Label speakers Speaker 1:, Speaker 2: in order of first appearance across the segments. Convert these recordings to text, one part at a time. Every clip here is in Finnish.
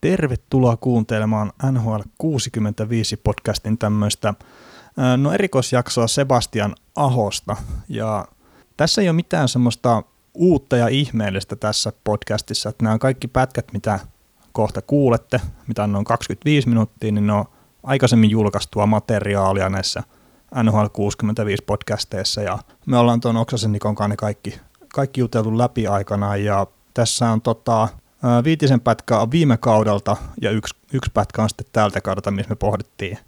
Speaker 1: Tervetuloa kuuntelemaan NHL 65 podcastin tämmöistä no erikoisjaksoa Sebastian Ahosta. Ja tässä ei ole mitään semmoista uutta ja ihmeellistä tässä podcastissa, että nämä kaikki pätkät, mitä kohta kuulette, mitä on noin 25 minuuttia, niin ne on aikaisemmin julkaistua materiaalia näissä NHL 65 podcasteissa. Ja me ollaan tuon Oksasen Nikon kanssa kaikki, kaikki juteltu läpi aikanaan ja tässä on tota, viitisen pätkää on viime kaudelta ja yksi, yksi pätkä on sitten tältä kaudelta, missä me pohdittiin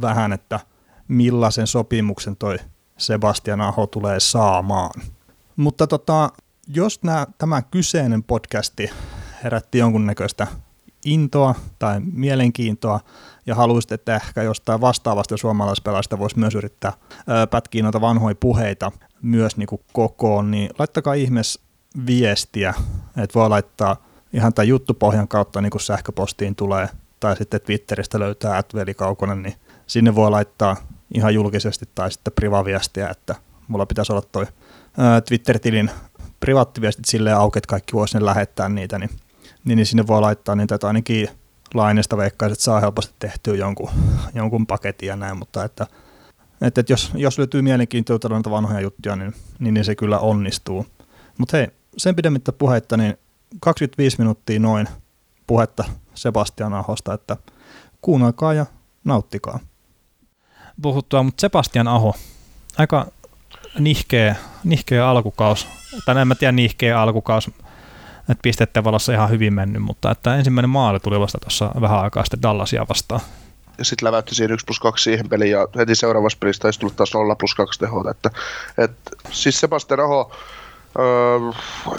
Speaker 1: vähän, että millaisen sopimuksen toi Sebastian Aho tulee saamaan. Mutta tota, jos nää, tämä kyseinen podcasti herätti jonkunnäköistä intoa tai mielenkiintoa ja haluaisit, että ehkä jostain vastaavasta suomalaispelaajasta voisi myös yrittää pätkiä noita vanhoja puheita myös niin kuin kokoon, niin laittakaa ihmeessä viestiä, että voi laittaa ihan tämän juttupohjan kautta niin kuin sähköpostiin tulee, tai sitten Twitteristä löytää Veli Kaukonen, niin sinne voi laittaa ihan julkisesti tai sitten privaviestiä, että mulla pitäisi olla toi Twitter-tilin privaattiviestit silleen auki, että kaikki voisi lähettää niitä, niin, niin, niin sinne voi laittaa niitä, että ainakin lainesta veikkaiset saa helposti tehtyä jonkun, jonkun paketin ja näin, mutta että, että, että jos, jos löytyy mielenkiintoa vanhoja juttuja, niin, niin, niin se kyllä onnistuu. Mutta hei, sen pidemmittä puhetta, niin 25 minuuttia noin puhetta Sebastian Ahosta, että kuunnelkaa ja nauttikaa.
Speaker 2: Puhuttua, mutta Sebastian Aho, aika nihkeä, nihkeä alkukaus, tai en mä tiedä nihkeä alkukaus, että pisteiden valossa ihan hyvin mennyt, mutta että ensimmäinen maali tuli vasta tuossa vähän aikaa sitten Dallasia vastaan.
Speaker 3: Ja sitten läväytti siihen 1 plus 2 siihen peliin ja heti seuraavassa pelissä taisi tulla taas 0 plus 2 tehot. Että, että, siis Sebastian Aho, Öö,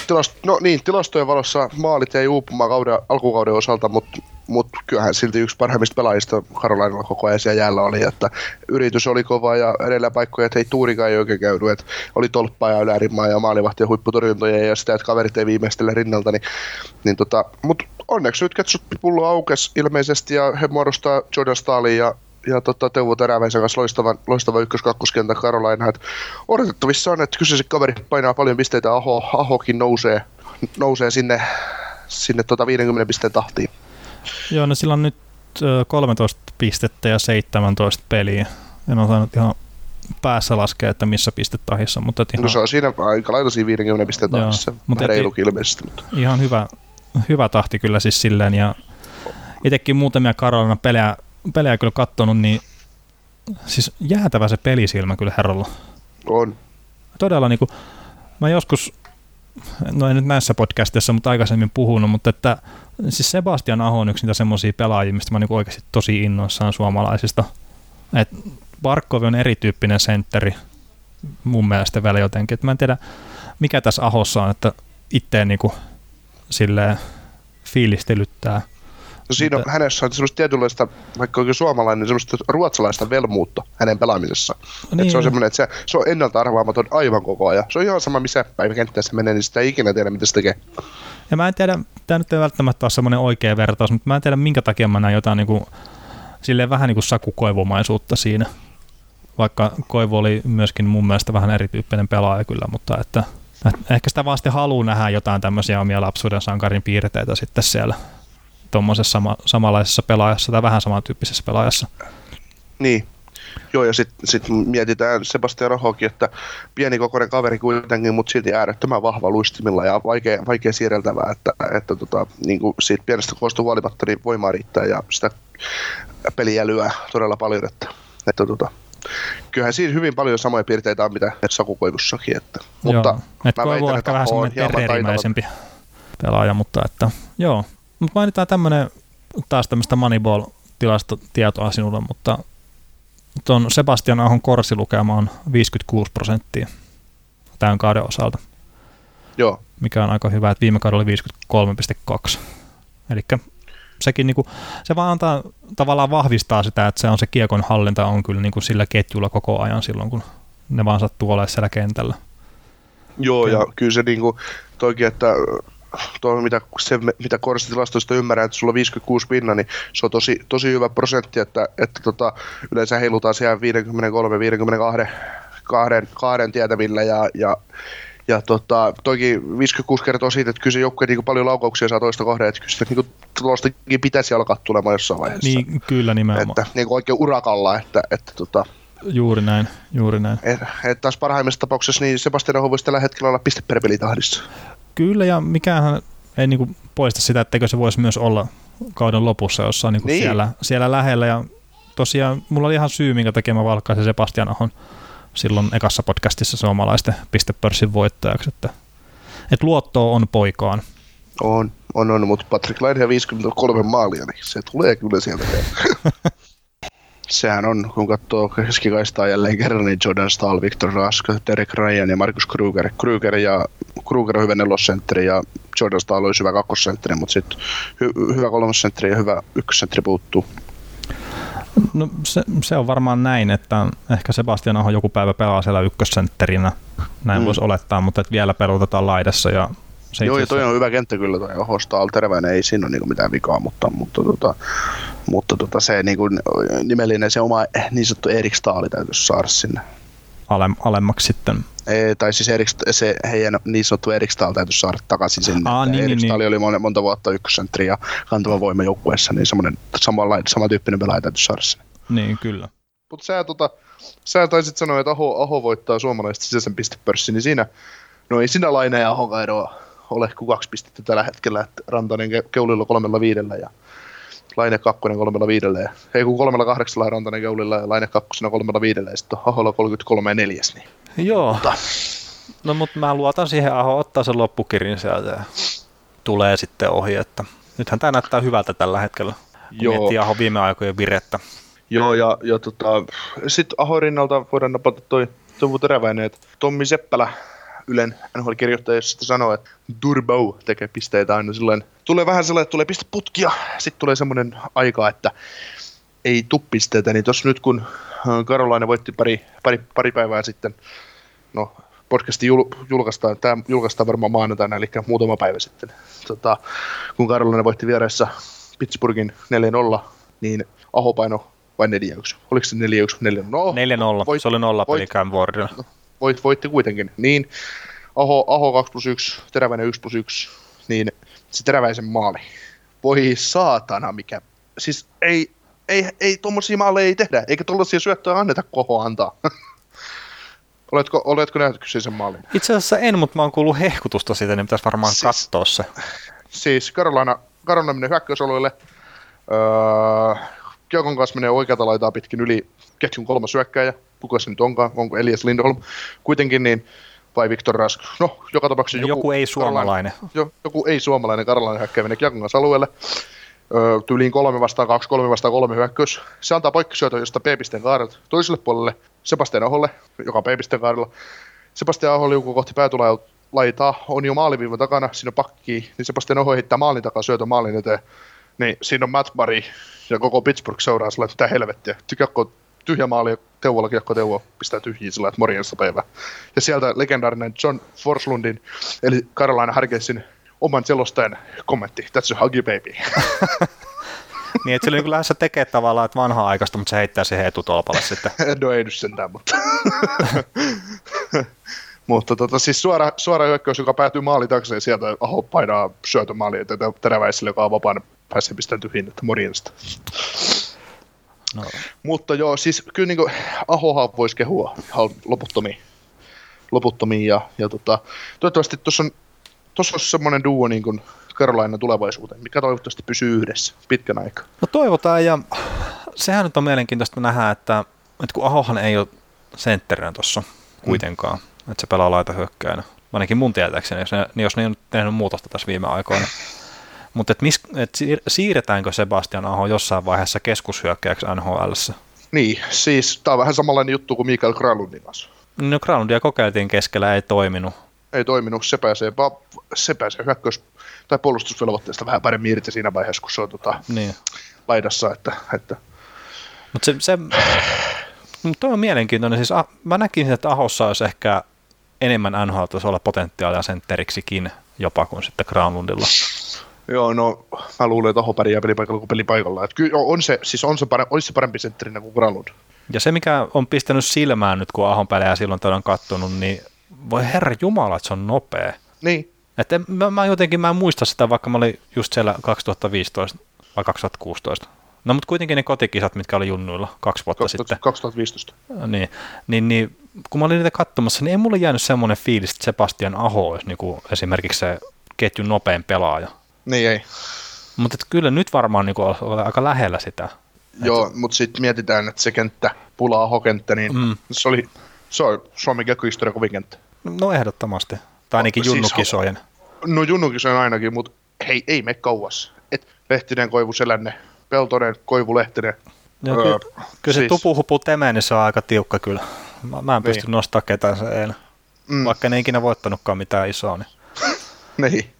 Speaker 3: tilast, no niin, tilastojen valossa maalit ei uupumaan kauden, alkukauden osalta, mutta mut kyllähän silti yksi parhaimmista pelaajista Karolainilla koko ajan siellä jäällä oli, että yritys oli kova ja edellä paikkoja, että ei tuurikaan ei oikein käynyt, että oli tolppaa ja ylärimaa ja maalivahtien huipputorjuntoja ja sitä, että kaverit ei viimeistele rinnalta, niin, niin tota, mutta onneksi nyt ketsuppipullo aukesi ilmeisesti ja he muodostaa Jordan Stalin ja ja tota, Teuvo Teräväisen kanssa loistava, loistava ykkös-kakkoskentän Karolaina. odotettavissa on, että kyseisen kaveri painaa paljon pisteitä, Aho, Ahokin nousee, nousee sinne, sinne tota 50 pisteen tahtiin.
Speaker 2: Joo, no sillä on nyt 13 pistettä ja 17 peliä. En osannut ihan päässä laskea, että missä pistetahissa. Mutta
Speaker 3: ihan... No se on siinä aika lailla siinä 50 pisteen tahissa. Mutta reilu ilmeisesti. Mutta.
Speaker 2: Ihan hyvä, hyvä tahti kyllä siis silleen. Ja itsekin muutamia Karolina pelejä pelejä kyllä kattonut, niin siis jäätävä se pelisilmä kyllä herralla.
Speaker 3: On.
Speaker 2: Todella niin kuin, mä joskus, no en nyt näissä podcastissa, mutta aikaisemmin puhunut, mutta että siis Sebastian Aho on yksi niitä semmoisia pelaajia, mistä mä niin oikeasti tosi innoissaan suomalaisista. Et Barkov on erityyppinen sentteri mun mielestä vielä jotenkin. Et mä en tiedä, mikä tässä Ahossa on, että itteen niin kuin, silleen fiilistelyttää –
Speaker 3: siinä on, hänessä on semmoista tietynlaista, vaikka oikein suomalainen, semmoista ruotsalaista velmuutta hänen pelaamisessa. Niin. Et se on semmoinen, että se, se on ennalta arvaamaton aivan koko ajan. Se on ihan sama, missä päivä kenttässä menee, niin sitä ei ikinä tiedä, mitä se tekee.
Speaker 2: Ja mä en tiedä, tämä nyt ei välttämättä ole semmoinen oikea vertaus, mutta mä en tiedä, minkä takia mä näen jotain niin kuin, silleen vähän niin kuin sakukoivomaisuutta siinä. Vaikka Koivu oli myöskin mun mielestä vähän erityyppinen pelaaja kyllä, mutta että, että ehkä sitä vaan sitten haluaa nähdä jotain tämmöisiä omia lapsuuden sankarin piirteitä sitten siellä tuommoisessa sama, samanlaisessa pelaajassa tai vähän samantyyppisessä pelaajassa.
Speaker 3: Niin, Joo, ja sitten sit mietitään Sebastian Rohokin, että pieni kokoinen kaveri kuitenkin, mutta silti äärettömän vahva luistimilla ja vaikea, vaikea siirreltävää, että, että tota, niin kuin siitä pienestä koosta huolimatta niin voimaa riittää ja sitä peliä lyö todella paljon, että, että tota, kyllähän siinä hyvin paljon samoja piirteitä on, mitä Sakukoivussakin. Että,
Speaker 2: joo, mutta että Koivu on ehkä vähän semmoinen pelaaja, mutta että joo, mutta mainitaan tämmöinen taas tämmöistä Moneyball-tilastotietoa sinulle, mutta tuon Sebastian Ahon korsilukema on 56 prosenttia tämän kauden osalta.
Speaker 3: Joo.
Speaker 2: Mikä on aika hyvä, että viime kaudella oli 53,2. Eli sekin niinku, se vaan antaa, tavallaan vahvistaa sitä, että se on se kiekon hallinta on kyllä niinku sillä ketjulla koko ajan silloin, kun ne vaan sattuu olemaan siellä kentällä.
Speaker 3: Joo, ja kyllä se niinku, toikin, että tuo, mitä, se, mitä koristitilastoista ymmärrän, että sulla on 56 pinna, niin se on tosi, tosi hyvä prosentti, että, että tota, yleensä heilutaan siellä 53-52 kahden, kahden tietävillä ja, ja ja tota, toki 56 kertoo siitä, että kyllä se joukkue niin paljon laukauksia saa toista kohden, että kyllä sitä niin tuostakin pitäisi alkaa tulemaan jossain vaiheessa.
Speaker 2: Niin, kyllä nimenomaan.
Speaker 3: Että niin kuin oikein urakalla, että, että tota,
Speaker 2: Juuri näin, juuri näin.
Speaker 3: et, et taas parhaimmassa tapauksessa niin Sebastian Aho voisi tällä hetkellä olla piste per pelitahdissa.
Speaker 2: Kyllä, ja mikähän ei niinku poista sitä, etteikö se voisi myös olla kauden lopussa jossain niinku
Speaker 3: Niin.
Speaker 2: siellä, siellä lähellä. Ja tosiaan mulla oli ihan syy, minkä takia mä valkkaisin Sebastian Ahon silloin ekassa podcastissa suomalaisten pistepörssin voittajaksi. Että, että luottoa on poikaan.
Speaker 3: On, on, on, mutta Patrick Laine 53 maalia, niin se tulee kyllä sieltä. Sehän on, kun katsoo keskikaistaa jälleen kerran, niin Jordan Stahl, Victor Rask, Derek Ryan ja Markus Kruger. Kruger, ja, Kruger on hyvä nelosentteri ja Jordan Stahl olisi hyvä kakkosentteri, mutta sitten hy, hyvä kolmosentteri ja hyvä ykkösentteri puuttuu.
Speaker 2: No se, se on varmaan näin, että ehkä Sebastian Aho joku päivä pelaa siellä ykkössentterinä. Näin
Speaker 3: Mm.
Speaker 2: voisi olettaa, mutta että vielä peruutetaan laidassa. Ja
Speaker 3: Joo, ja toi on hyvä kenttä kyllä, toi Oho Stahl terveenä, ei siinä ole niinku mitään vikaa, mutta, mutta, tota, mutta tota, se niinku, nimellinen, se oma niin sanottu Erik Staali täytyisi saada sinne.
Speaker 2: alem, alemmaksi sitten.
Speaker 3: Ei, tai siis Erik, se heidän niin sanottu Erik Stahl täytyisi saada takaisin sinne.
Speaker 2: Aa, niin,
Speaker 3: Erik
Speaker 2: niin,
Speaker 3: Stahl
Speaker 2: niin.
Speaker 3: oli monta, monta vuotta ykkössentteri ja kantava voima joukkueessa, niin semmoinen samalla, samantyyppinen pelaaja täytyisi saada sinne.
Speaker 2: Niin, kyllä.
Speaker 3: Mutta sä, tota, sä taisit sanoa, että Aho, Aho voittaa suomalaista sisäisen pistepörssin, niin siinä, no ei siinä Laine ja Ahon eroa ole kuin kaksi pistettä tällä hetkellä, että Rantanen ke- keulilla kolmella viidellä ja Laine kakkonen kolmella viidellä, ja, ei kun kolmella kahdeksalla ja Rantanen keulilla ja Laine kakkosena kolmella viidellä ja sitten on Aholla 33 ja neljäs, niin
Speaker 2: Joo.
Speaker 3: Mutta-
Speaker 2: No mutta mä luotan siihen, Aho ottaa sen loppukirin sieltä ja tulee sitten ohi, että nythän tämä näyttää hyvältä tällä hetkellä, kun
Speaker 3: Joo.
Speaker 2: miettii Aho viime aikojen virettä.
Speaker 3: Joo, ja, ja tota, sitten Ahon rinnalta voidaan napata toi Toivo Teräväinen, että Tommi Seppälä Ylen NHL-kirjoittaja sitten sanoo, että Turbo tekee pisteitä aina silloin. Tulee vähän sellainen, että tulee pisteputkia, sitten tulee semmoinen aika, että ei tuu pisteitä, niin tuossa nyt kun äh, Karolainen voitti pari, pari, pari päivää sitten, no podcasti jul, julkaistaan, tämä julkaistaan varmaan maanantaina, eli muutama päivä sitten, tota, kun Karolainen voitti vieressä Pittsburghin 4-0, niin Aho paino vai 4-1? Oliko se 4-1? 4 no,
Speaker 2: 4-0,
Speaker 3: voit-
Speaker 2: se oli nolla pelikään vuorilla.
Speaker 3: Voit, voitti kuitenkin. Niin Aho, Aho 2 plus 1, Teräväinen 1 plus 1, niin se Teräväisen maali. Voi saatana mikä. Siis ei, ei, ei tommosia maaleja ei tehdä, eikä tollasia syöttöjä anneta koho antaa. oletko, oletko nähnyt kyseisen maalin?
Speaker 2: Itse asiassa en, mutta mä oon kuullut hehkutusta siitä, niin pitäisi varmaan
Speaker 3: Siis-
Speaker 2: katsoa se.
Speaker 3: Siis Karolina, Karolina menee hyökkäysalueelle. Öö, Kiekon kanssa menee oikealta laitaa pitkin yli ketjun kolmas hyökkääjä. Kuka se nyt onkaan? Onko Elias Lindholm? Kuitenkin niin, vai Viktor Rask? No, joka tapauksessa
Speaker 2: Joku, joku ei suomalainen.
Speaker 3: jo, joku ei suomalainen karjalainen hyökkääjä menee Kiekon kanssa alueelle. Öö, tyyliin kolme vastaan kaksi, kolme vastaan kolme hyökkäys. Se antaa poikkisyötön, josta B-pisteen kaarelta toiselle puolelle Sebastian Aholle, joka on B-pisteen kaarella. Sebastian Aho liukuu kohti päätulaitaa, on jo maaliviivan takana, siinä on pakki, niin Sebastian Aho heittää maalin takaa syötön maalin eteen. Niin siinä on Matt Murray ja koko Pittsburgh seuraa sillä, että mitä helvettiä. Kiekko tyhjä maali Teuvolla kiekko Teuvo pistää tyhjiin sillä, että morjensa päivä. Ja sieltä legendaarinen John Forslundin, eli Carolina Hargensin oman selostajan kommentti, that's a huggy baby.
Speaker 2: Niin, että se oli lähdössä tekee tavallaan, että vanhaa aikaista, mutta se heittää siihen etutolpalle sitten.
Speaker 3: no ei nyt sentään, mutta... mutta tota, siis suora, suora hyökkäys, joka päätyy maali taakse ja sieltä Aho painaa syötön maali eteen teräväiselle, joka on vapaana pääsee pistämään tyhjiin, että morjesta.
Speaker 2: No.
Speaker 3: Mutta joo, siis kyllä niin kuin, Ahohan voisi kehua ihan loputtomiin. loputtomiin ja, ja tota, toivottavasti tuossa on, tuossa on semmoinen duo niin kuin Carolina tulevaisuuteen, mikä toivottavasti pysyy yhdessä pitkän aikaa.
Speaker 2: no toivotaan, ja sehän nyt on mielenkiintoista nähdä, että, että kun Ahohan ei ole sentterinä tuossa kuitenkaan, mm. että se pelaa laita hyökkäinä. Ainakin mun tietääkseni, jos ne, niin jos ne ei ole tehnyt muutosta tässä viime aikoina. Mutta et mis, et siir- siirretäänkö Sebastian Aho jossain vaiheessa keskushyökkäjäksi NHLssä?
Speaker 3: Niin, siis tämä on vähän samanlainen juttu kuin Mikael Kralundin kanssa.
Speaker 2: No Groundia kokeiltiin keskellä, ei toiminut.
Speaker 3: Ei toiminut, se pääsee, va- se pääsee hyökkäys- tai puolustusvelvoitteesta vähän paremmin irti siinä vaiheessa, kun se on tota,
Speaker 2: Niin.
Speaker 3: laidassa, että, että
Speaker 2: Mutta se, se mut toi on mielenkiintoinen. Siis ah, mä näkisin, että Ahossa olisi ehkä enemmän NHL-tasolla potentiaalia sentteriksikin jopa kuin sitten Granlundilla.
Speaker 3: Joo, no mä luulen, että Aho pärjää pelipaikalla kuin pelipaikalla. Että kyllä on se, siis on se parempi, olisi se parempi sentterinä kuin Granlund.
Speaker 2: Ja se, mikä on pistänyt silmään nyt, kun Ahon pelejä silloin tällöin kattonut, niin voi herra jumala, että se on nopea.
Speaker 3: Niin,
Speaker 2: Et en, mä, mä, jotenkin mä en muista sitä, vaikka mä olin just siellä 2015 vai 2016. No mutta kuitenkin ne kotikisat, mitkä oli junnuilla kaksi vuotta
Speaker 3: 2000,
Speaker 2: sitten.
Speaker 3: 2015.
Speaker 2: Niin, niin, niin, kun mä olin niitä katsomassa, niin ei mulle jäänyt semmoinen fiilis, että Sebastian Aho olisi niin kuin esimerkiksi se ketjun nopein pelaaja.
Speaker 3: Niin ei.
Speaker 2: Mutta kyllä nyt varmaan niin kuin on aika lähellä sitä.
Speaker 3: Joo, mutta sitten mietitään, että se kenttä, pulaa hokenttä, niin
Speaker 2: Mm.
Speaker 3: se oli se on Suomen kiekkohistorian kovin kenttä.
Speaker 2: No ehdottomasti. Tai ainakin
Speaker 3: Siis-
Speaker 2: junnukisojen.
Speaker 3: No Junnukin se on ainakin, mutta hei, ei me kauas. Et Lehtinen, Koivu, Selänne, Peltonen, Koivu, Lehtinen.
Speaker 2: Ja
Speaker 3: Öö,
Speaker 2: kyllä, kyllä se
Speaker 3: siis-
Speaker 2: tupuhupu temeen, niin se on aika tiukka kyllä. Mä, mä en pysty
Speaker 3: Niin.
Speaker 2: nostamaan ketään se eilen.
Speaker 3: Mm,
Speaker 2: Vaikka en ikinä voittanutkaan mitään isoa. Niin.
Speaker 3: niin.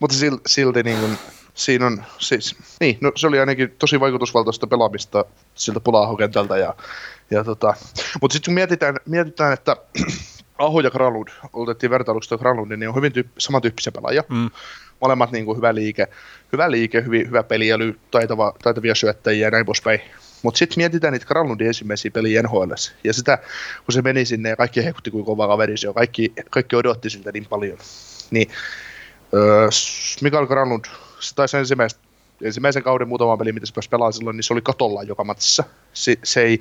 Speaker 3: Mutta silti, niin kun, siinä on, siis, niin, no se oli ainakin tosi vaikutusvaltaista pelaamista siltä pulahokentältä. Ja, ja tota. Mutta sitten kun mietitään, mietitään, että Aho ja Granlund, otettiin vertailuksi Granlund, niin on hyvin tyyppi, samantyyppisiä pelaajia.
Speaker 2: Mm.
Speaker 3: molemmat niin kuin hyvä liike, hyvä liike, hyvin, hyvä peliäly, taitava, taitavia syöttäjiä ja näin poispäin. Mutta sitten mietitään niitä Granlundin ensimmäisiä peliä NHL. Ja sitä, kun se meni sinne ja kaikki hekutti kuin kova kaveri se kaikki, kaikki odotti siltä niin paljon. Niin Mikael Granlund, se taisi ensimmäistä, ensimmäisen kauden muutama peli, mitä se pääsi pelaamaan silloin, niin se oli katolla joka matsissa. Se, se ei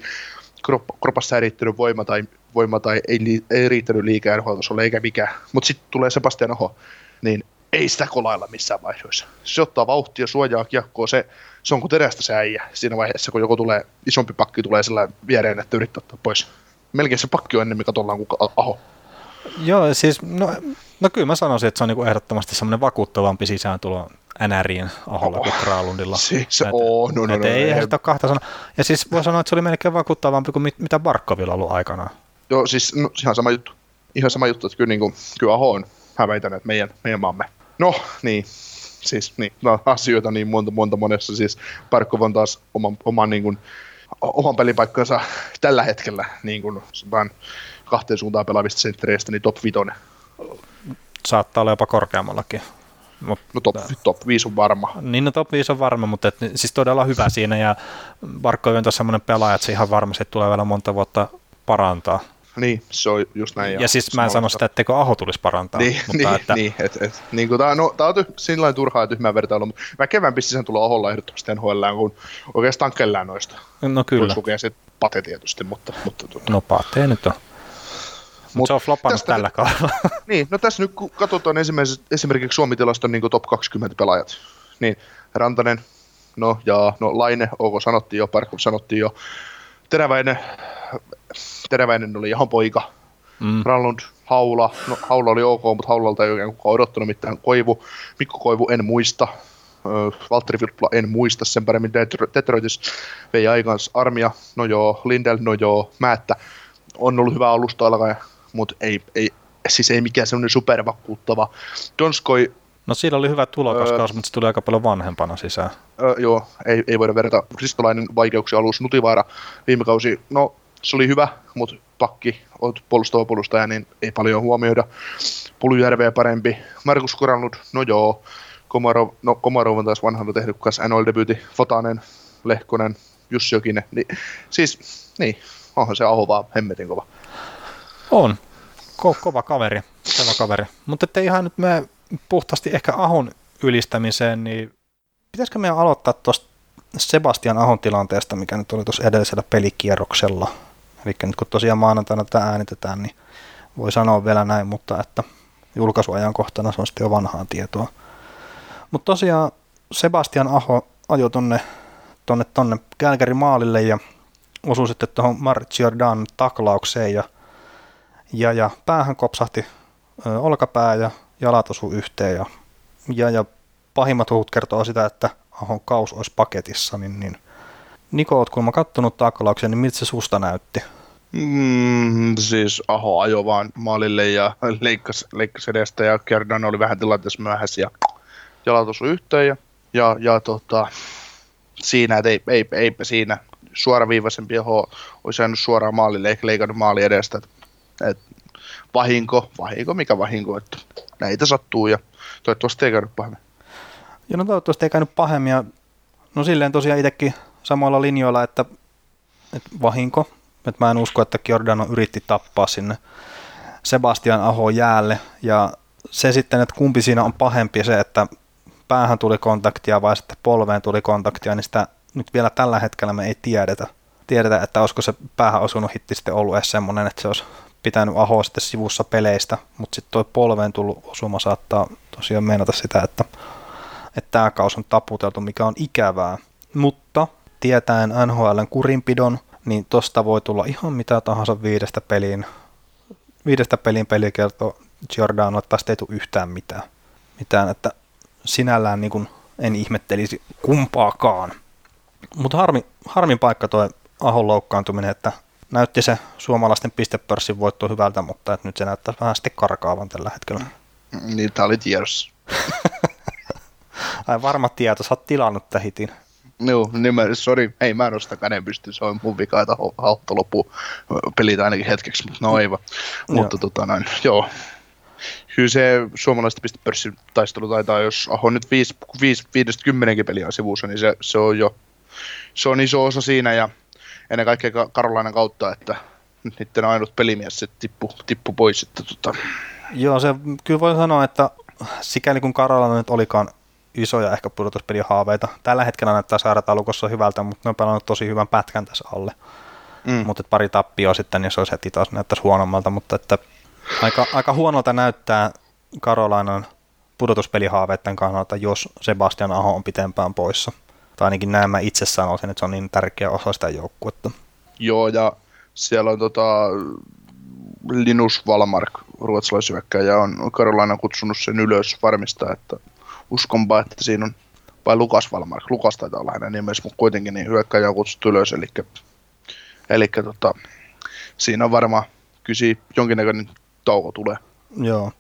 Speaker 3: kroppa, kropassa ei riittänyt voima tai, voima tai ei, ei riittänyt liikaa nhl eikä mikään. Mutta sitten tulee Sebastian Aho, niin ei sitä kolailla missään vaiheessa. Se ottaa vauhtia, suojaa kiekkoa, se, se on kuin terästä se äijä siinä vaiheessa, kun joku tulee, isompi pakki tulee sillä viereen, että yrittää ottaa pois. Melkein se pakki on ennemmin katollaan kuin Aho.
Speaker 2: Joo, siis no, no kyllä mä sanoisin, että se on niinku ehdottomasti semmoinen vakuuttavampi sisääntulo NRiin Aholla kuin Kralundilla.
Speaker 3: Siis
Speaker 2: Et-
Speaker 3: on, no, no,
Speaker 2: et
Speaker 3: no,
Speaker 2: ei,
Speaker 3: ei-
Speaker 2: sitä ole kahta sanaa. Ja siis voi sanoa, että se oli melkein vakuuttavampi kuin mit, mitä Barkovilla ollut aikanaan.
Speaker 3: Joo, siis no, ihan sama juttu. Ihan sama juttu, että kyllä, niin kuin, kyllä Aho on, mä väitän, että meidän, meidän maamme. No, niin. Siis niin, no, asioita niin monta, monta monessa. Siis Parkov on taas oman, oman, niin kuin, oman pelipaikkansa tällä hetkellä niin kuin, kahteen suuntaan pelaavista senttereistä, niin top 5.
Speaker 2: Saattaa olla jopa korkeammallakin. Mut,
Speaker 3: No top, top 5 on varma.
Speaker 2: niin no top 5 on varma, mutta et, siis todella hyvä siinä ja Barkov on semmoinen pelaaja, että se ihan varmasti tulee vielä monta vuotta parantaa.
Speaker 3: Niin, se on just näin.
Speaker 2: Ja, ja siis mä en sano sitä, etteikö Aho tulisi parantaa.
Speaker 3: Niin,
Speaker 2: mutta
Speaker 3: niin,
Speaker 2: että,
Speaker 3: niin et, et, niin kuin tää, no, tää on ty, sillä turhaa ja tyhmää vertailua, mutta väkevämpi sisään tulla Aholla ehdottomasti NHL kuin oikeastaan kellään noista.
Speaker 2: No kyllä.
Speaker 3: Voisi lukea se pate tietysti, mutta, mutta tuota.
Speaker 2: No Pate nyt on. Mutta
Speaker 3: Mut
Speaker 2: se on flopannut
Speaker 3: tästä
Speaker 2: tällä kaudella.
Speaker 3: Niin, no tässä nyt kun katsotaan esimerkiksi, esimerkiksi Suomi-tilaston niin top 20 pelaajat, niin Rantanen, no ja no Laine, OK sanottiin jo, Parkov sanottiin jo, Teräväinen, Teräväinen oli ihan poika,
Speaker 2: Mm.
Speaker 3: Granlund, Haula, no Haula oli ok, mutta Haulalta ei oikein kukaan odottanut mitään. Koivu, Mikko Koivu en muista, Valtteri Filppula en muista sen paremmin, Detro- Detroitis vei aikansa armia, no joo, Lindell, no joo, Määttä, on ollut hyvä alusta alkaen, mutta ei, ei, siis ei mikään semmoinen supervakuuttava. Donskoi,
Speaker 2: No siinä oli hyvä tulokas,
Speaker 3: Öö.
Speaker 2: öö. mutta se tuli aika paljon vanhempana sisään.
Speaker 3: ö, joo, ei, ei voida verrata. Kristolainen vaikeuksia alus, Nutivaara viime kausi, no se oli hyvä, mutta pakki, oot puolustava puolustaja, niin ei paljon huomioida. Puljujärveä parempi. Markus Korannut, no joo. Komarov, no Komarov on taas vanhana tehnyt kanssa NHL-debyyti. Fotanen, Lehkonen, Jussi Jokinen. Niin, siis, niin, onhan se Aho vaan hemmetin kova.
Speaker 2: On. Ko- kova kaveri. Kova kaveri. Mutta ettei ihan nyt me puhtaasti ehkä Ahon ylistämiseen, niin pitäisikö meidän aloittaa tuosta Sebastian Ahon tilanteesta, mikä nyt oli tuossa edellisellä pelikierroksella. Eli nyt kun tosiaan maanantaina tätä äänitetään, niin voi sanoa vielä näin, mutta että julkaisuajankohtana se on sitten jo vanhaa tietoa. Mutta tosiaan Sebastian Aho ajoi tonne, tonne, tonne maalille ja osui sitten tuohon Mark taklaukseen ja, ja, ja päähän kopsahti ö, olkapää ja jalat osu yhteen ja, ja, ja pahimmat huhut kertoo sitä, että Ahon kaus olisi paketissa, niin, niin Niko, oot kuulemma kattonut taklauksen, niin miltä se susta näytti?
Speaker 3: Mm, siis Aho ajoi vaan maalille ja leikkasi, leikkasi edestä ja Kerdan oli vähän tilanteessa myöhässä ja jalat osui yhteen ja, ja, ja tota, siinä, että ei, ei, eipä siinä suoraviivaisempi Aho olisi jäänyt suoraan maalille eikä leikannut maali edestä. Et, et, vahinko, vahinko, mikä vahinko, että näitä sattuu ja toivottavasti ei käynyt pahemmin.
Speaker 2: Ja no toivottavasti ei käynyt pahemmin. Ja, no silleen tosiaan itsekin samoilla linjoilla, että, että vahinko. Että mä en usko, että Giordano yritti tappaa sinne Sebastian Aho jäälle. Ja se sitten, että kumpi siinä on pahempi se, että päähän tuli kontaktia vai sitten polveen tuli kontaktia, niin sitä nyt vielä tällä hetkellä me ei tiedetä. Tiedetä, että olisiko se päähän osunut hitti sitten ollut edes semmoinen, että se olisi pitänyt ahoa sitten sivussa peleistä, mutta sitten tuo polveen tullut osuma saattaa tosiaan meinata sitä, että, että tämä kaus on taputeltu, mikä on ikävää. Mutta tietäen NHLn kurinpidon, niin tosta voi tulla ihan mitä tahansa viidestä peliin. Viidestä pelin pelikerto Giordano, että tästä ei tule yhtään mitään. mitään että sinällään niin en ihmettelisi kumpaakaan. Mutta harmi, harmin paikka tuo Ahon loukkaantuminen, että näytti se suomalaisten pistepörssin voitto hyvältä, mutta että nyt se näyttää vähän sitten karkaavan tällä hetkellä.
Speaker 3: Niin, tämä oli tiedossa.
Speaker 2: Ai varma tieto, sä oot tilannut tämän hitin.
Speaker 3: Joo, niin mä, sorry, ei mä nosta käden pysty, se on mun vika, että hautta loppu pelit ainakin hetkeksi, mutta no ei vaan. Mutta tota noin, joo. Kyllä se suomalaisten pistepörssin taistelu taitaa, jos Aho nyt 5, 5, 50 peliä on sivussa, niin se, se on jo se on iso osa siinä ja ennen kaikkea Karolainen kautta, että niiden ainut pelimies se tippu, tippu pois. Että tota.
Speaker 2: Joo, se kyllä voi sanoa, että sikäli kun Karolainen nyt olikaan isoja ehkä haaveita. Tällä hetkellä näyttää sairataulukossa hyvältä, mutta ne on pelannut tosi hyvän pätkän tässä alle. Mm. Mutta pari tappioa sitten, niin se olisi heti taas näyttäisi huonommalta, mutta että aika, aika huonolta näyttää Karolainan pudotuspelihaaveiden kannalta, jos Sebastian Aho on pitempään poissa. Tai ainakin näin mä itse sanoisin, että se on niin tärkeä osa sitä joukkuetta.
Speaker 3: Joo, ja siellä on tota, Linus Valmark, ruotsalaisyökkäjä, on Karolaina kutsunut sen ylös varmistaa, että uskonpa, että siinä on, vai Lukas Valmark, Lukas taitaa olla hänen nimensä, mutta kuitenkin niin hyökkäjä on kutsuttu ylös, eli, eli tota, siinä on varmaan kysi jonkinnäköinen tauko tulee.
Speaker 2: Joo.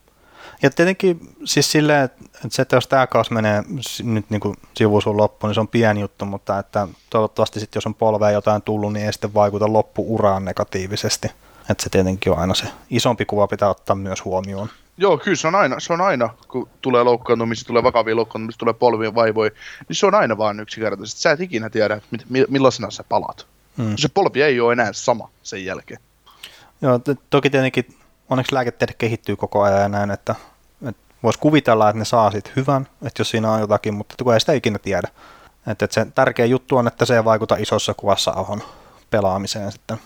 Speaker 2: Ja tietenkin siis silleen, että se, että jos tämä kausi menee nyt niin kuin sivusuun loppuun, niin se on pieni juttu, mutta että toivottavasti sitten jos on polvea jotain tullut, niin ei sitten vaikuta loppuuraan negatiivisesti. Että se tietenkin on aina se isompi kuva pitää ottaa myös huomioon.
Speaker 3: Joo, kyllä se on aina, se on aina kun tulee loukkaantumisia, tulee vakavia loukkaantumisia, tulee polvien vaivoja, niin se on aina vaan yksinkertaisesti. Sä et ikinä tiedä, että millaisena sä palat. Hmm. Se polvi ei ole enää sama sen jälkeen.
Speaker 2: Joo, toki tietenkin onneksi lääketiede kehittyy koko ajan ja näin, että, että voisi kuvitella, että ne saa sitten hyvän, että jos siinä on jotakin, mutta kun ei sitä ikinä tiedä. Että, että se tärkeä juttu on, että se ei vaikuta isossa kuvassa Ahon pelaamiseen sitten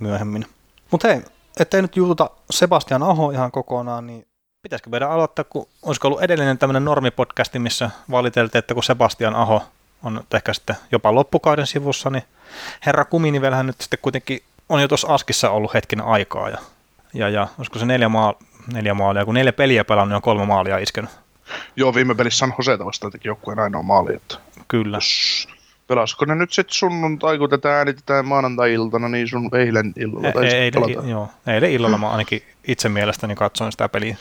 Speaker 2: myöhemmin. Mutta hei, ettei nyt juututa Sebastian Aho ihan kokonaan, niin pitäisikö meidän aloittaa, kun olisiko ollut edellinen tämmöinen normipodcasti, missä valiteltiin, että kun Sebastian Aho on ehkä sitten jopa loppukauden sivussa, niin herra Kuminivelhän nyt sitten kuitenkin on jo tuossa Askissa ollut hetken aikaa ja ja, ja olisiko se neljä, maal, neljä maalia, kun neljä peliä pelannut, niin on kolme maalia iskenyt.
Speaker 3: Joo, viime pelissä San Joseta vastaan teki joukkueen ainoa maali. Että
Speaker 2: Kyllä.
Speaker 3: Pelasiko ne nyt sitten sunnuntai, kun tätä äänitetään maanantai-iltana, niin sun eilen illalla
Speaker 2: e- taisi eilen, joo, eilen illalla mä ainakin itse mielestäni katsoin sitä peliä.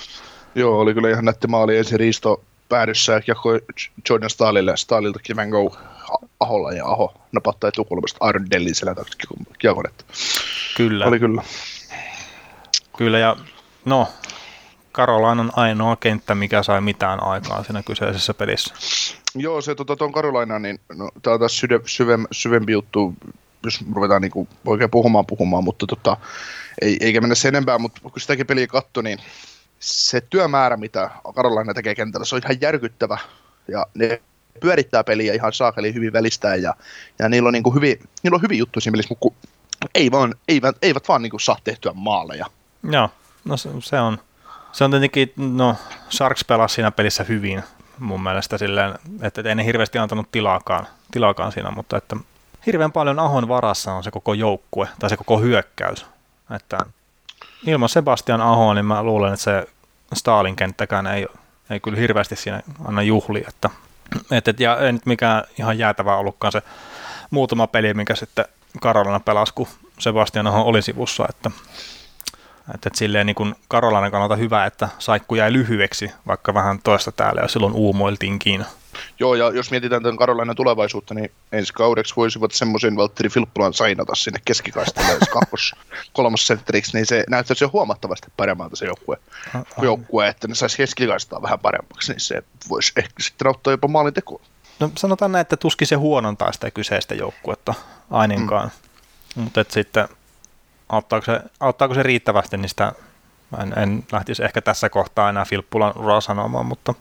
Speaker 3: Joo, oli kyllä ihan nätti maali ensin Riisto päädyssä ja Jordan Stahlille ja Stahlilta Kiven Go Aholla ja Aho napattaa etukulmasta Aaron selän taakse kiekon.
Speaker 2: Kyllä.
Speaker 3: Oli kyllä.
Speaker 2: Kyllä, ja no, Karolain on ainoa kenttä, mikä sai mitään aikaa siinä kyseisessä pelissä.
Speaker 3: Joo, se tota, tuon Karolaina, niin no, tämä on taas syve, syve, syvempi juttu, jos ruvetaan niinku oikein puhumaan puhumaan, mutta tota, ei, eikä mennä sen enempää, mutta kun sitäkin peliä katsoi, niin se työmäärä, mitä Karolaina tekee kentällä, se on ihan järkyttävä. Ja ne pyörittää peliä ihan saakeli hyvin välistää ja, ja niillä on, niinku hyvin, niillä on hyvin juttu siinä pelissä, mutta ei vaan, eivät, eivät vaan niinku saa tehtyä maaleja.
Speaker 2: Joo, no se, se on. Se on tietenkin, no Sharks pelasi siinä pelissä hyvin mun mielestä silleen, että ei ne hirveästi antanut tilaakaan, tilaakaan siinä, mutta että hirveän paljon Ahon varassa on se koko joukkue tai se koko hyökkäys. Että ilman Sebastian Ahoa, niin mä luulen, että se Stalin kenttäkään ei, ei kyllä hirveästi siinä anna juhli, että et, et, ja ei nyt mikään ihan jäätävä ollutkaan se muutama peli, mikä sitten Karolina pelasi, kun Sebastian Aho oli sivussa, että että, että silleen niin kuin Karolainen kannalta hyvä, että saikku jäi lyhyeksi, vaikka vähän toista täällä ja silloin uumoiltiinkin.
Speaker 3: Joo, ja jos mietitään tämän Karolainen tulevaisuutta, niin ensi kaudeksi voisivat semmoisen Valtteri Filppulan sainata sinne keskikaistalle, jos kakkos, kolmas sentteriksi, niin se näyttäisi jo huomattavasti paremmalta se joukkue, joukkue että ne saisi keskikaistaa vähän paremmaksi, niin se voisi ehkä sitten auttaa jopa maalin tekoon.
Speaker 2: No sanotaan näin, että tuskin se huonontaa sitä kyseistä joukkuetta ainakaan, mm. mutta sitten auttaako se, auttaako se riittävästi niistä Mä en, en lähtisi ehkä tässä kohtaa enää Filppulan uraa sanomaan, mutta,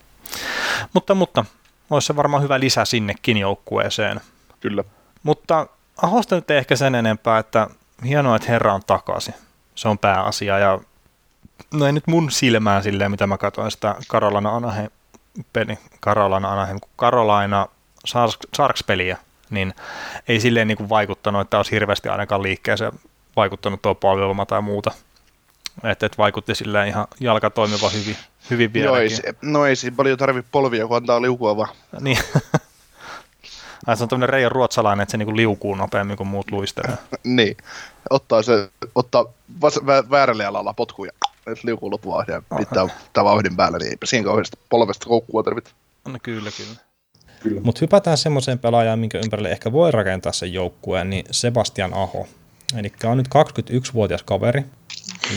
Speaker 2: mutta, mutta olisi se varmaan hyvä lisä sinnekin joukkueeseen.
Speaker 4: Kyllä.
Speaker 2: Mutta Ahosta nyt ehkä sen enempää, että hienoa, että herra on takaisin. Se on pääasia ja no ei nyt mun silmään silleen, mitä mä katsoin sitä Karolana Anaheim peli, Karolana Anaheim, Karolaina Sarks-peliä, niin ei silleen niin kuin vaikuttanut, että olisi hirveästi ainakaan liikkeeseen vaikuttanut tuo palveluma tai muuta. Että et vaikutti silleen ihan jalka toimiva hyvin, hyvin vieläkin.
Speaker 4: Joo, ei, se- no ei siinä paljon tarvitse polvia, kun antaa liukua vaan.
Speaker 2: Niin. Ai se on tämmöinen Reijo Ruotsalainen, että se niinku liukuu nopeammin kuin muut luistelee.
Speaker 4: Niin. Ottaa se, ottaa vas, vä, väärällä jalalla potkuja. Että liukuu lopua ja pitää, pitää vauhdin päällä, niin eipä siinä kauheasti polvesta koukkua tarvitse.
Speaker 2: No kyllä, kyllä.
Speaker 1: Mutta hypätään semmoiseen pelaajaan, minkä ympärille ehkä voi rakentaa sen joukkueen, niin Sebastian Aho. Eli on nyt 21-vuotias kaveri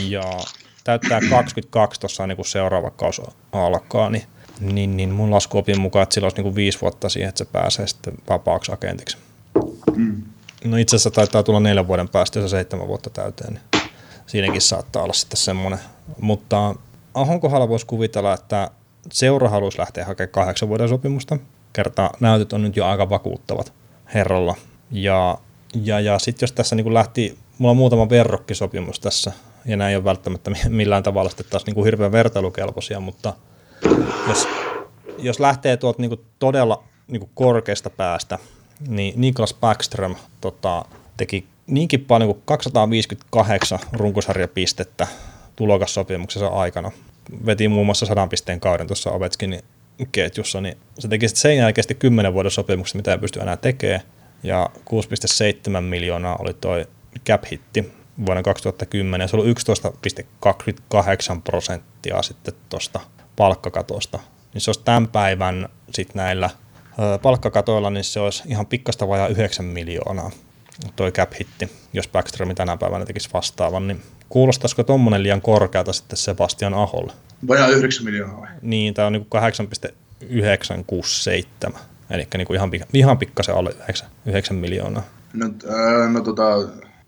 Speaker 1: ja täyttää 22 tuossa niin kun seuraava kausi alkaa, niin, niin, niin mun laskuopin mukaan, että sillä olisi niin kuin viisi vuotta siihen, että se pääsee sitten vapaaksi agentiksi. No itse asiassa taitaa tulla neljän vuoden päästä, jos se seitsemän vuotta täyteen, niin siinäkin saattaa olla sitten semmoinen. Mutta Ahon kohdalla voisi kuvitella, että seura haluaisi lähteä hakemaan kahdeksan vuoden sopimusta. Kertaa näytöt on nyt jo aika vakuuttavat herralla. Ja, ja, ja sitten jos tässä niin lähti, mulla on muutama verrokkisopimus tässä, ja nämä ei ole välttämättä mi- millään tavalla sitten taas niin kuin hirveän vertailukelpoisia, mutta jos, jos lähtee tuolta niin kuin todella niin kuin korkeasta päästä, niin Niklas Backström tota, teki niinkin paljon kuin 258 runkosarjapistettä tulokassopimuksensa aikana. Veti muun muassa 100 pisteen kauden tuossa Ovechkinin ketjussa, niin se teki sitten sen jälkeen sitten 10 vuoden sopimuksen, mitä ei pysty enää tekemään. Ja 6,7 miljoonaa oli toi cap-hitti vuonna 2010, ja se oli 11,28 prosenttia sitten tuosta palkkakatosta. Niin se olisi tämän päivän sitten näillä palkkakatoilla, niin se olisi ihan pikkasta vajaa 9 miljoonaa toi cap-hitti, jos Backström tänä päivänä tekisi vastaavan, niin kuulostaisiko tuommoinen liian korkeata sitten Sebastian Aholle?
Speaker 3: Vajaa 9 miljoonaa vai?
Speaker 1: Niin, tämä on niin 8,967, eli niin kuin ihan, ihan pikkasen alle 9, 9 miljoonaa.
Speaker 3: No, äh, no tota,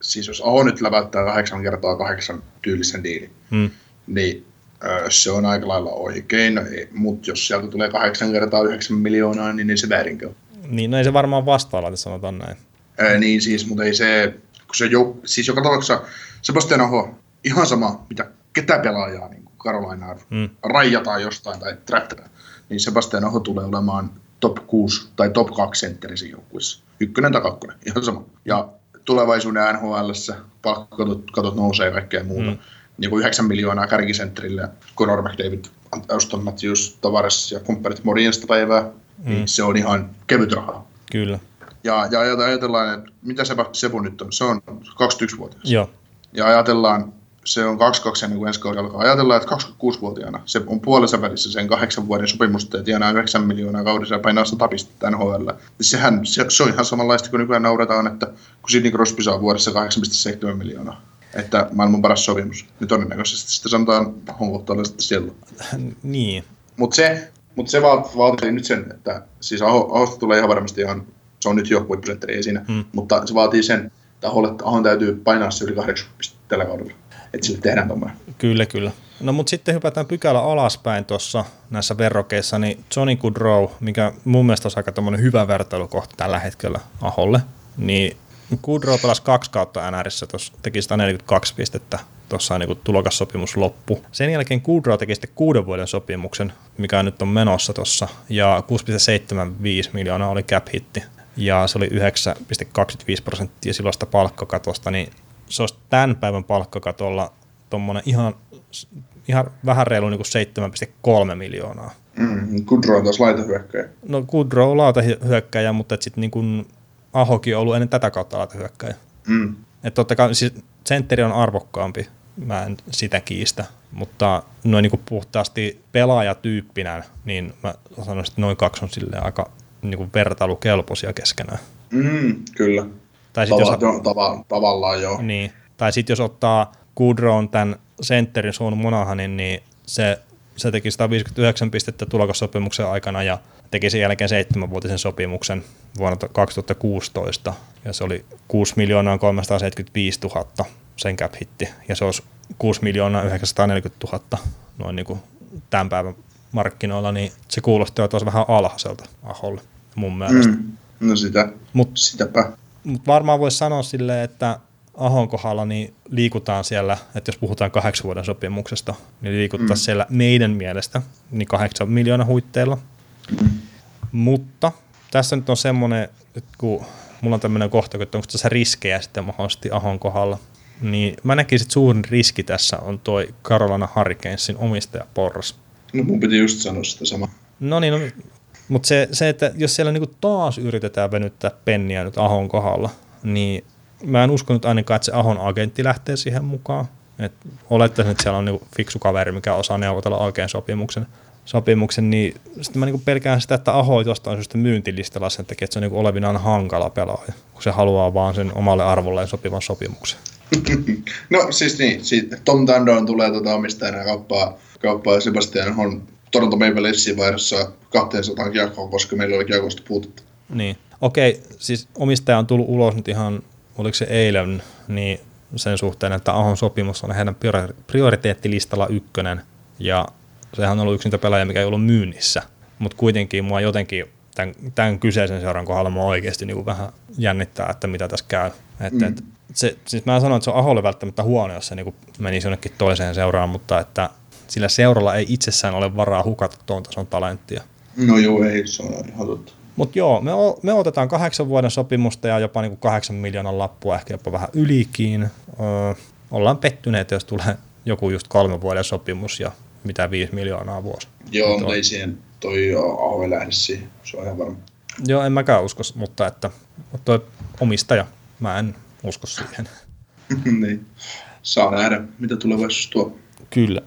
Speaker 3: siis jos Aho nyt läväyttää kahdeksan kertaa kahdeksan tyylisen diilin,
Speaker 1: Hmm.
Speaker 3: niin äh, se on aika lailla oikein, mutta jos sieltä tulee kahdeksan kertaa yhdeksän miljoonaa, niin ei se väärinkö.
Speaker 1: Niin, no ei se varmaan vastailla, sanotaan näin.
Speaker 3: Ää, niin siis, mutta ei se, kun se jo, siis joka tapauksessa Sebastian Aho, ihan sama, mitä ketä pelaajaa niin kuin Carolinaa
Speaker 1: Mm.
Speaker 3: rajataan jostain tai trappataan, niin Sebastian Aho tulee olemaan top 6 tai top 2 sentteri siinä joukkueessa. Ykkönen tai kakkonen, ihan sama. Ja tulevaisuuden NHLssä palkkakatot katot nousee ja kaikkea muuta.
Speaker 1: Mm.
Speaker 3: Niin kuin 9 miljoonaa kärkisentterille, Conor McDavid, Auston Matthews, Tavares ja kumppanit morjesta päivää, mm. niin se on ihan kevyt rahaa.
Speaker 1: Kyllä.
Speaker 3: Ja, ja ajate- ajatellaan, että mitä se Sebu nyt on, se on 21-vuotias.
Speaker 1: Joo.
Speaker 3: Ja ajatellaan, se on 22 ennen kuin ensi kausi alkaa. Ajatellaan, että 26-vuotiaana se on puolessa välissä sen kahdeksan vuoden sopimusta ja tienaa 9 miljoonaa kaudessa ja painaa 100 pistettä NHL. Sehän, se, se, on ihan samanlaista kuin nykyään nauretaan, että kun Sidney Crosby saa vuodessa 8,7 miljoonaa. Että maailman paras sopimus. Niin todennäköisesti sitten sanotaan honkohtaalla sitten siellä.
Speaker 1: Niin.
Speaker 3: Mutta se, mut se vaat, vaatii nyt sen, että siis Aho, Ahosta tulee ihan varmasti ihan, se on nyt jo huippusentteri, ei siinä,
Speaker 1: Mm.
Speaker 3: mutta se vaatii sen, että Ahon täytyy painaa se yli 80 pistettä tällä kaudella, että sille tehdään tuommoinen.
Speaker 1: Kyllä, kyllä. No mutta sitten hypätään pykälä alaspäin tuossa näissä verrokeissa, niin Johnny Goodrow, mikä mun mielestä on aika tommonen hyvä vertailukohta tällä hetkellä Aholle, niin Goodrow pelasi kaksi kautta NRissä, tuossa teki 142 pistettä, tuossa niin tulokassopimus loppu. Sen jälkeen Goodrow teki sitten kuuden vuoden sopimuksen, mikä nyt on menossa tuossa, ja 6,75 miljoonaa oli cap hitti, ja se oli 9,25 prosenttia silloista palkkakatosta, niin se olisi tämän päivän palkkakatolla tuommoinen ihan, ihan vähän reilu niin kuin 7,3 miljoonaa.
Speaker 3: Mm, Goodrow on taas laitahyökkäjä.
Speaker 1: No Goodrow on lautahyökkäjä, mutta sitten niin kuin Ahokin on ollut ennen tätä kautta lautahyökkäjä.
Speaker 3: Mm.
Speaker 1: Että totta kai siis sentteri on arvokkaampi, mä en sitä kiistä, mutta noin niin kuin puhtaasti pelaajatyyppinä, niin mä sanoisin, että noin kaksi on silleen aika niin kuin vertailukelpoisia keskenään.
Speaker 3: Mm, kyllä.
Speaker 1: Tai sitten
Speaker 3: Tava,
Speaker 1: jos,
Speaker 3: no, tava, tavallaan joo.
Speaker 1: Niin. Tai sitten jos ottaa Goodrown tämän sentterin Sean Monahanin, niin se, se teki 159 pistettä tulokassopimuksen aikana ja teki sen jälkeen seitsemänvuotisen sopimuksen vuonna 2016 ja se oli 6 miljoonaa 375 000 sen cap hitti, ja se olisi 6 miljoonaa 940 000 noin niin kuin tämän päivän markkinoilla, niin se kuulostaa taas vähän alhaiselta Aholle mun mielestä. Mm.
Speaker 3: No sitä, Mut, sitäpä.
Speaker 1: Mutta varmaan voisi sanoa silleen, että Ahon kohdalla niin liikutaan siellä, että jos puhutaan kahdeksan vuoden sopimuksesta, niin liikutaan mm. siellä meidän mielestä niin kahdeksan miljoonaa huitteilla. Mm. Mutta tässä nyt on semmoinen, että kun mulla on tämmöinen kohta, että onko tässä riskejä sitten mahdollisesti Ahon kohdalla, niin mä näkisin, että suurin riski tässä on toi Carolina Hurricanesin omistaja Porras.
Speaker 3: No mun piti just sanoa sitä sama.
Speaker 1: No niin, no, mutta se, se, että jos siellä niinku taas yritetään venyttää penniä nyt Ahon kohdalla, niin mä en uskonut ainakaan, että se Ahon agentti lähtee siihen mukaan. Et olettaisin, että siellä on niinku fiksu kaveri, mikä osaa neuvotella oikein sopimuksen, sopimuksen niin sitten mä niinku pelkään sitä, että Aho jostain syystä myyntilistalla sen takia, että se on niinku olevinaan hankala pelaaja, kun se haluaa vaan sen omalle arvolleen sopivan sopimuksen.
Speaker 3: no siis niin, Tom Tandon tulee tuota omistajana kauppaa, kauppaa Sebastian on Toronto Maple Leafsin vaihdossa 200 kiekkoon, koska meillä oli kiekosta puutetta.
Speaker 1: Niin, okei, siis omistaja on tullut ulos nyt ihan, oliko se eilen, niin sen suhteen, että Ahon sopimus on heidän prioriteettilistalla ykkönen, ja sehän on ollut yksi niitä pelaajia, mikä ei ollut myynnissä, mutta kuitenkin mua jotenkin tämän, tämän kyseisen seuran kohdalla mua oikeasti niin kuin vähän jännittää, että mitä tässä käy. Et, mm. et, se, siis mä sanon, että se on Aholle välttämättä huono, jos se niin kuin menisi jonnekin toiseen seuraan, mutta että sillä seuralla ei itsessään ole varaa hukata tuon tason talenttia.
Speaker 3: No joo, ei, se on ihan totta.
Speaker 1: Mutta joo, me, o, me otetaan kahdeksan vuoden sopimusta ja jopa niinku kahdeksan miljoonan lappua, ehkä jopa vähän ylikin. Öö, ollaan pettyneitä, jos tulee joku just kolme vuoden sopimus ja mitä viisi miljoonaa vuosi.
Speaker 3: Joo, mutta ei siihen toi Aho lähde siihen, se on ihan varma.
Speaker 1: Joo, en mäkään usko, mutta että toi omistaja, mä en usko siihen.
Speaker 3: niin. Saa nähdä, mitä tulevaisuus tuo.
Speaker 1: Kyllä.